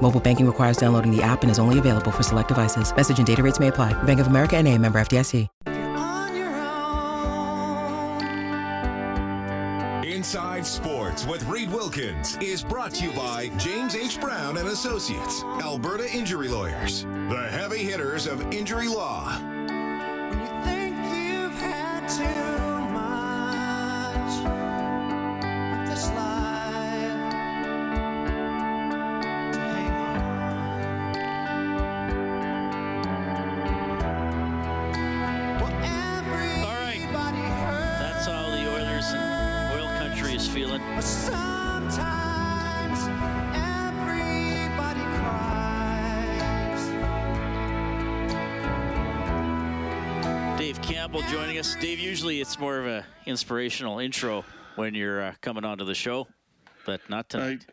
Mobile banking requires downloading the app and is only available for select devices. Message and data rates may apply. Bank of America and a member FDIC. Inside Sports with Reed Wilkins is brought to you by James H. Brown and Associates, Alberta Injury Lawyers, the heavy hitters of injury law. Feeling. sometimes everybody cries. Dave Campbell joining us. Dave, usually it's more of a inspirational intro when you're uh, coming onto the show, but not tonight.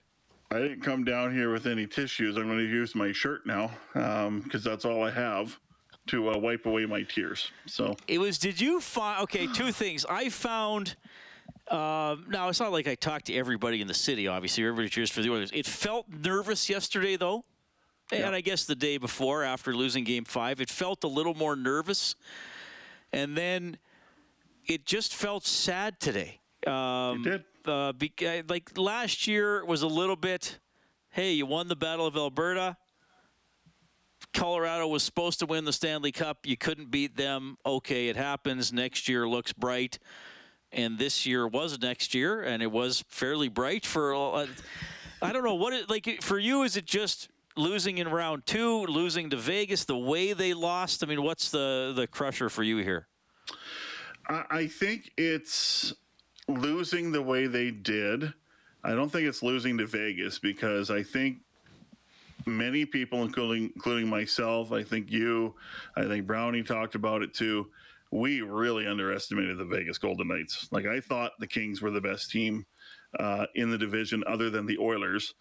I didn't come down here with any tissues. I'm going to use my shirt now because that's all I have to uh, wipe away my tears. So It was. Did you find? Okay, two things. I found. Um, now it's not like I talked to everybody in the city. Obviously, everybody cheers for the Oilers. It felt nervous yesterday, though, and I guess the day before, after losing Game Five, it felt a little more nervous. And then it just felt sad today. Um, it did. uh, be, like last year was a little bit. Hey, you won the Battle of Alberta. Colorado was supposed to win the Stanley Cup. You couldn't beat them. Okay, it happens. Next year looks bright, and this year was next year, and it was fairly bright for. Uh, I don't know what it like for you. Is it just losing in round two, losing to Vegas, the way they lost? I mean, what's the the crusher for you here? I, I think it's losing the way they did. I don't think it's losing to Vegas because I think many people, including including myself, I think you, I think Brownie talked about it too. We really underestimated the Vegas Golden Knights. Like I thought the Kings were the best team uh, in the division, other than the Oilers,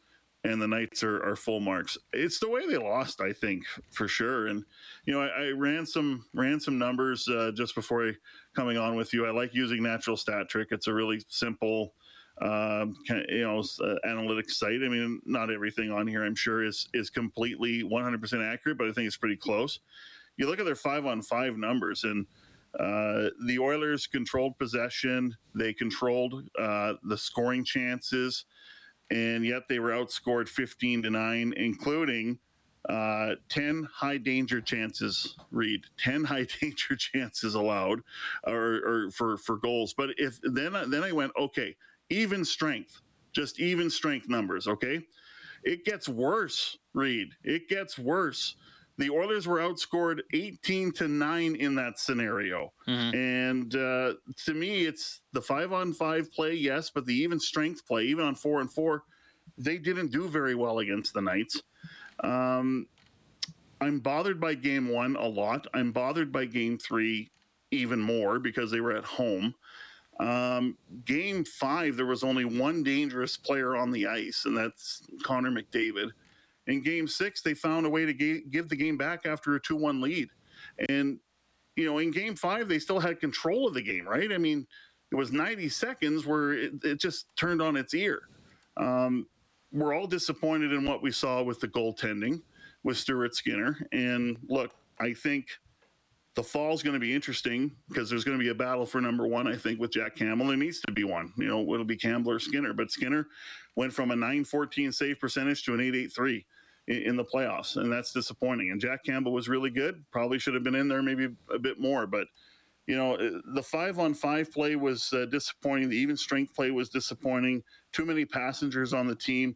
and the Knights are, are full marks. It's the way they lost, I think, for sure. And you know, I, I ran some ran some numbers uh, just before I, coming on with you. I like using Natural Stat Trick. It's a really simple um, kind of, you know, uh, analytics site. I mean, not everything on here, I'm sure, is is completely 100% accurate, but I think it's pretty close. You look at their five on five numbers, and uh, the Oilers controlled possession. They controlled uh, the scoring chances, and yet they were outscored 15 to nine, including uh, 10 high danger chances read 10 high danger chances allowed or, or for for goals. But if then then i went okay even strength just even strength numbers okay? It gets worse read it gets worse the oilers were outscored 18 to 9 in that scenario and uh, to me it's the five on five play yes but the even strength play even on four and four they didn't do very well against the knights um, I'm bothered by game one a lot. I'm bothered by game three even more because they were at home. Um, game five, there was only one dangerous player on the ice, and that's Connor McDavid. In game six, they found a way to give the game back after a 2 1 lead. And, you know, in game five, they still had control of the game, right? I mean, it was 90 seconds where it, it just turned on its ear. Um, we're all disappointed in what we saw with the goaltending with Stuart Skinner. And look, I think the fall's going to be interesting because there's going to be a battle for number one, I think, with Jack Campbell. There needs to be one. You know, it'll be Campbell or Skinner. But Skinner went from a 914 save percentage to an 883 in, in the playoffs. And that's disappointing. And Jack Campbell was really good. Probably should have been in there maybe a bit more. But, you know, uh, the five on five play was uh, disappointing. The even strength play was disappointing. Too many passengers on the team.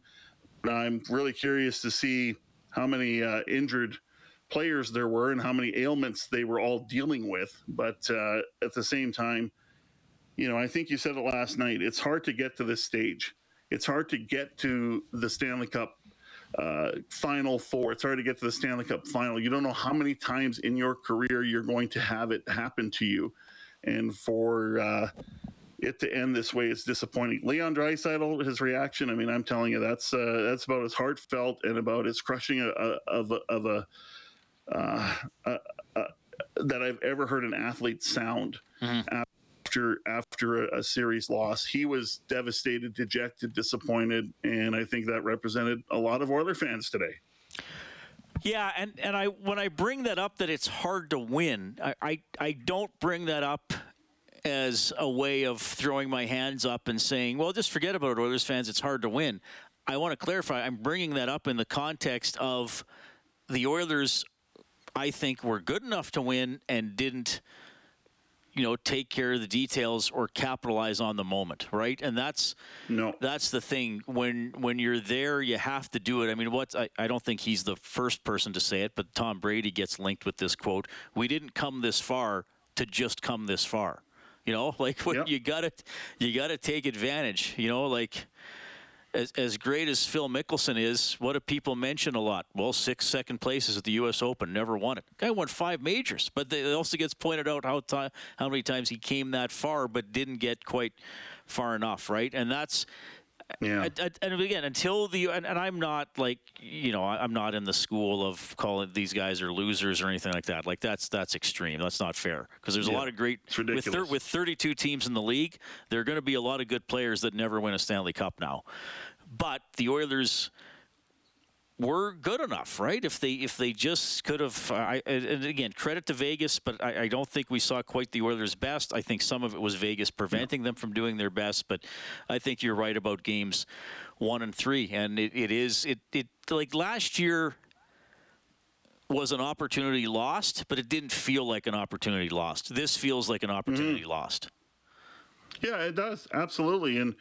I'm really curious to see how many uh, injured players there were and how many ailments they were all dealing with. But uh, at the same time, you know, I think you said it last night. It's hard to get to this stage. It's hard to get to the Stanley Cup uh, Final Four. It's hard to get to the Stanley Cup final. You don't know how many times in your career you're going to have it happen to you. And for uh, it to end this way is disappointing. Leon Draisaitl, his reaction. I mean, I'm telling you, that's uh, that's about as heartfelt and about as crushing a, a, of a, of a uh, uh, uh, that I've ever heard an athlete sound after after a, a series loss. He was devastated, dejected, disappointed, and I think that represented a lot of Oiler fans today. Yeah, and, and I when I bring that up that it's hard to win, I, I, I don't bring that up as a way of throwing my hands up and saying, well, just forget about it, Oilers fans, it's hard to win. I want to clarify, I'm bringing that up in the context of the Oilers, I think, were good enough to win and didn't you know take care of the details or capitalize on the moment right and that's No. that's the thing when when you're there you have to do it i mean what I, I don't think he's the first person to say it but tom brady gets linked with this quote we didn't come this far to just come this far you know like when Yep. you gotta you gotta take advantage you know like as, as great as Phil Mickelson is, what do people mention a lot? Well, six second places at the U.S. Open, never won it. Guy won five majors, but they- it also gets pointed out how how many times he came that far but didn't get quite far enough, right? And that's Yeah. I- I- and again, until the and, and I'm not like you know I'm not in the school of calling these guys are losers or anything like that. Like that's that's extreme. That's not fair because there's a lot of great It's with ridiculous. with 32 teams in the league. There are going to be a lot of good players that never win a Stanley Cup now, but the Oilers were good enough, right? If they if they just could have, uh, I, and again, credit to Vegas, but I, I don't think we saw quite the Oilers' best. I think some of it was Vegas preventing them from doing their best, but I think you're right about games one and three, and it, it is it it like last year was an opportunity lost, but it didn't feel like an opportunity lost. This feels like an opportunity lost. Yeah, it does absolutely, and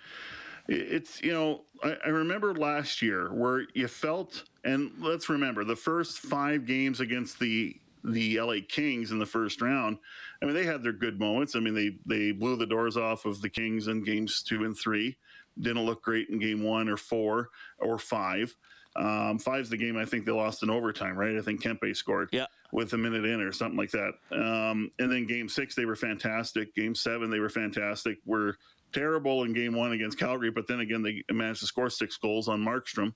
it's you know I, I remember last year where you felt, and let's remember the first five games against the the LA Kings in the first round. I mean, they had their good moments. I mean, they they blew the doors off of the Kings in games two and three. Didn't look great in game one or four or five. Um, five's the game I think they lost in overtime, right? I think Kempe scored Yeah. with a minute in or something like that. Um, and then game six, they were fantastic. Game seven, they were fantastic. Were terrible in game one against Calgary, but then again, they managed to score six goals on Markstrom.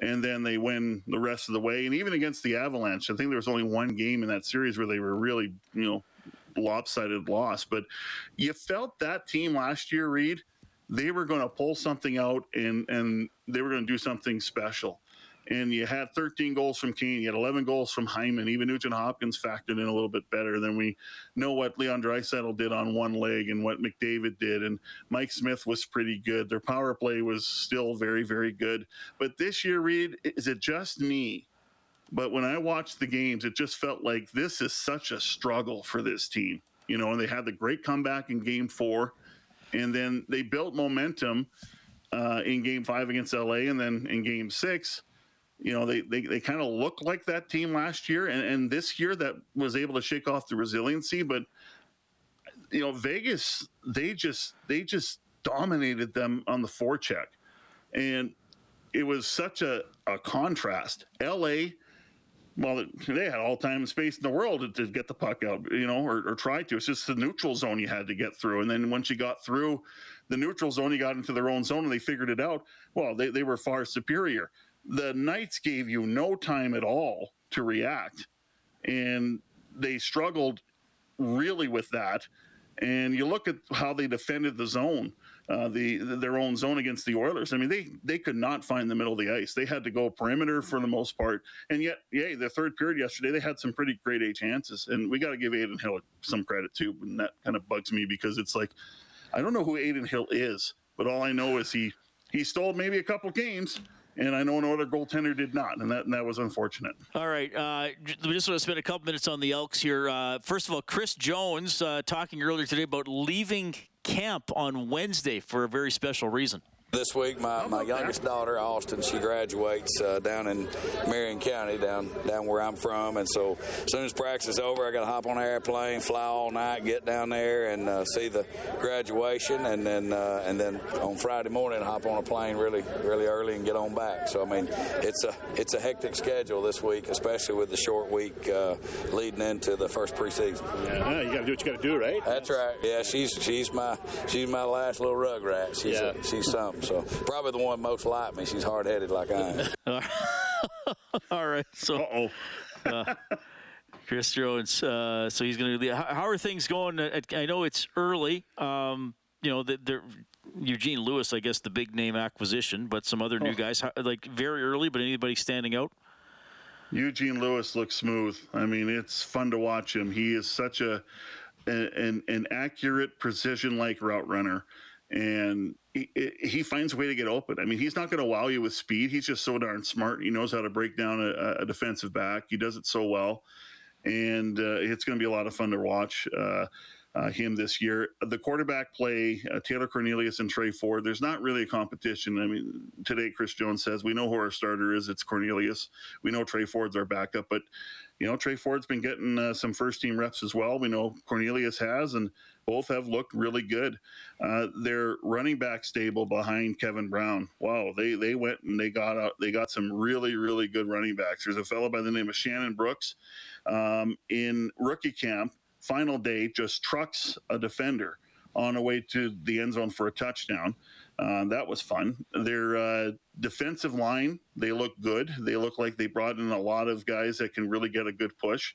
And then they win the rest of the way. And even against the Avalanche, I think there was only one game in that series where they were really, you know, lopsided loss. But you felt that team last year, Reed, they were going to pull something out and, and they were going to do something special and you had 13 goals from Kane, you had 11 goals from Hyman. Even Nugent Hopkins factored in a little bit better than we know what Leon Draisaitl did on one leg and what McDavid did. And Mike Smith was pretty good. Their power play was still very, very good. But this year, Reed, is it just me? But when I watched the games, it just felt like this is such a struggle for this team. You know, and they had the great comeback in game four, and then they built momentum uh, in game five against LA, and then in game six, you know, they they, they kind of look like that team last year, and, and this year that was able to shake off the resiliency. But you know, Vegas, they just they just dominated them on the forecheck, and it was such a, a contrast. LA, well, they had all time and space in the world to, to get the puck out, you know, or, or try to. It's just the neutral zone you had to get through. And then once you got through the neutral zone, you got into their own zone and they figured it out. Well, they, they were far superior. The Knights gave you no time at all to react. And they struggled really with that. And you look at how they defended the zone, uh, the their own zone against the Oilers. I mean, they they could not find the middle of the ice. They had to go perimeter for the most part. And yet, yeah, the third period yesterday, they had some pretty great A chances. And we got to give Adin Hill some credit too. And that kind of bugs me because it's like, I don't know who Adin Hill is, but all I know is he he stole maybe a couple games. And I know another goaltender did not, and that and that was unfortunate. All right. Uh, we just want to spend a couple minutes on the Elks here. Uh, first of all, Chris Jones uh, talking earlier today about leaving camp on Wednesday for a very special reason. This week, my, my youngest daughter, Austin, she graduates uh, down in Marion County, down down where I'm from. And so, as soon as practice is over, I got to hop on an airplane, fly all night, get down there, and uh, see the graduation, and then uh, and then on Friday morning, hop on a plane really really early and get on back. So, I mean, it's a it's a hectic schedule this week, especially with the short week uh, leading into the first preseason. Yeah, you got to do what you got to do, right? That's right. Yeah, she's she's my she's my last little rug rat. She's Yeah. a, she's something. So probably the one most like me. She's hard headed like I am. All right. So Oh, Chris Jones. Uh, so he's going to. How, how are things going? At, I know it's early. Um, you know, the, the, Eugene Lewis, I guess, the big name acquisition, but some other new guys, like very early. But anybody standing out? Eugene Lewis looks smooth. I mean, it's fun to watch him. He is such a an, an accurate, precision-like route runner, and he, he finds a way to get open. I mean, he's not going to wow you with speed. He's just so darn smart. He knows how to break down a, a defensive back. He does it so well, and uh, it's going to be a lot of fun to watch. Uh, uh, him this year. The quarterback play, uh, Taylor Cornelius and Tre Ford, there's not really a competition. I mean, today Chris Jones says we know who our starter is. It's Cornelius. We know Tre Ford's our backup, but you know Tre Ford's been getting uh, some first team reps as well. We know Cornelius has, and both have looked really good. Uh, their running back stable behind Kevin Brown. Wow, they they went and they got out. They got some really really good running backs. There's a fellow by the name of Shannon Brooks um, in rookie camp final day just trucks a defender on a way to the end zone for a touchdown. Uh, that was fun. Their uh, defensive line, they look good. They look like they brought in a lot of guys that can really get a good push.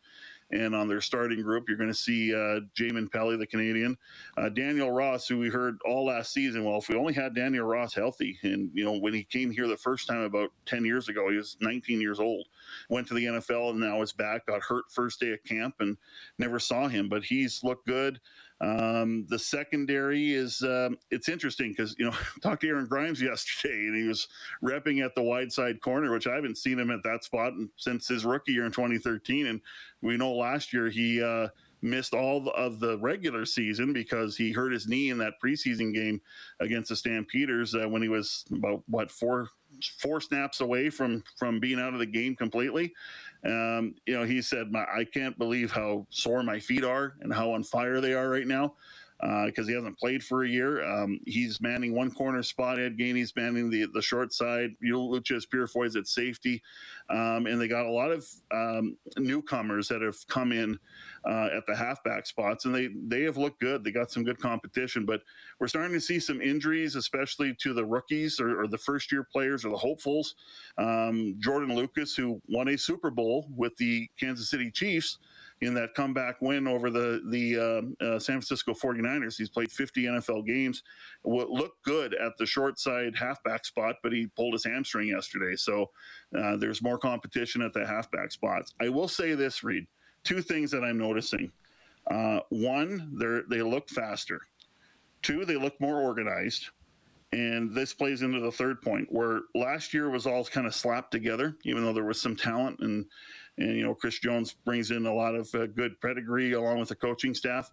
And on their starting group, you're going to see uh, Jamin Pelly, the Canadian, uh, Daniel Ross, who we heard all last season. Well, if we only had Daniel Ross healthy, and you know when he came here the first time about 10 years ago, he was 19 years old, went to the NFL and now is back. Got hurt first day of camp and never saw him, but he's looked good. Um, the secondary is um, it's interesting because you know talked to Aaron Grymes yesterday and he was repping at the wide side corner, which I haven't seen him at that spot since his rookie year in 2013. And we know last year he uh, missed all of the regular season because he hurt his knee in that preseason game against the Stampeders uh, when he was about what four four snaps away from from being out of the game completely. Um, you know, he said, "I can't believe how sore my feet are and how on fire they are right now." Because he hasn't played for a year. Um, he's manning one corner spot. Ed Gainey's manning the, the short side. Loucheiz Purifoy's at safety. Um, and they got a lot of um, newcomers that have come in uh, at the halfback spots, and they they have looked good. They got some good competition, but we're starting to see some injuries, especially to the rookies or, or the first year players or the hopefuls. Um, Jordan Lucas, who won a Super Bowl with the Kansas City Chiefs in that comeback win over the the uh, uh, San Francisco 49ers. He's played 50 NFL games. What looked good at the short side halfback spot, but he pulled his hamstring yesterday. So uh, there's more competition at the halfback spots. I will say this, Reed. Two things that I'm noticing. Uh, one, they they look faster. Two, they look more organized. And this plays into the third point, where last year was all kind of slapped together, even though there was some talent and and you know Chris Jones brings in a lot of uh, good pedigree along with the coaching staff,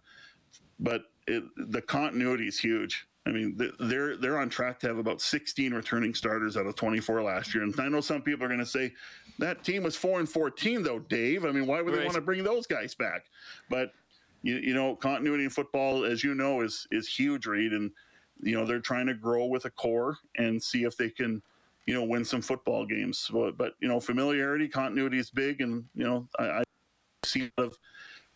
but it, the continuity is huge. I mean, they're they're on track to have about 16 returning starters out of 24 last year, and I know some people are going to say that team was four and 14 though, Dave. I mean, why would they want to bring those guys back? But you, you know, continuity in football, as you know, is is huge, Reed, and you know they're trying to grow with a core and see if they can you know, win some football games. But, but you know, familiarity, continuity is big, and you know, I, I see a lot of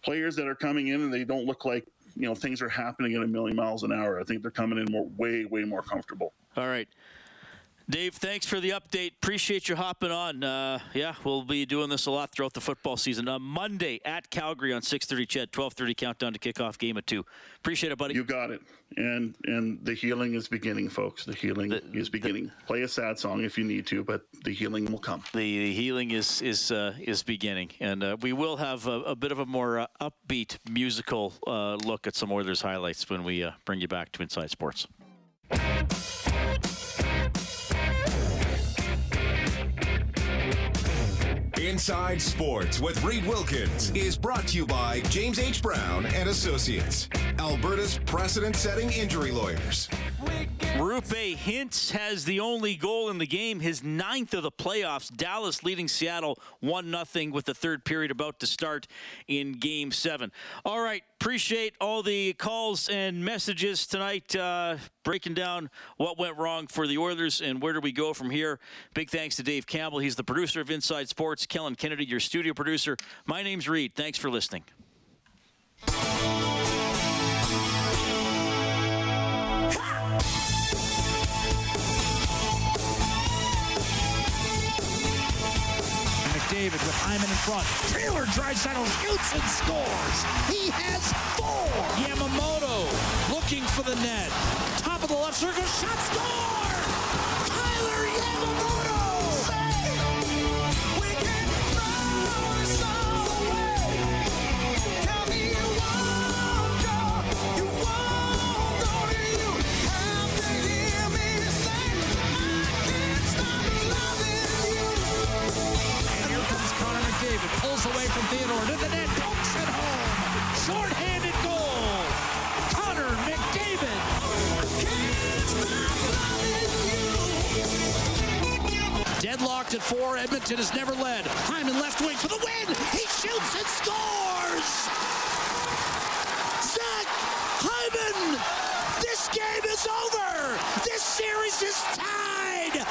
players that are coming in and they don't look like you know things are happening at a million miles an hour. I think they're coming in more, way, way more comfortable. All right. Dave, thanks for the update. Appreciate you hopping on. Uh, yeah, we'll be doing this a lot throughout the football season. Uh, Monday at Calgary on 6:30. Ched, 12:30 countdown to kickoff game at two. Appreciate it, buddy. You got it. And and the healing is beginning, folks. The healing is beginning. Play a sad song if you need to, but the healing will come. the, the healing is is uh, is beginning, and uh, we will have a, a bit of a more uh, upbeat musical uh, look at some Oilers highlights when we uh, bring you back to Inside Sports. Inside Sports with Reed Wilkins is brought to you by James H. Brown and Associates. Alberta's precedent setting injury lawyers. Roope Hintz has the only goal in the game, his ninth of the playoffs. Dallas leading Seattle 1 0 with the third period about to start in game seven. All right, appreciate all the calls and messages tonight, uh, breaking down what went wrong for the Oilers and where do we go from here. Big thanks to Dave Campbell. He's the producer of Inside Sports. Kellen Kennedy, your studio producer. My name's Reed. Thanks for listening. McDavid with Hyman in front. Taylor Draisaitl shoots and scores. He has four. Yamamoto looking for the net. Top of the left circle, shot score. Edmonton has never led. Hyman left wing for the win. He shoots and scores. Zach Hyman. This game is over. This series is tied.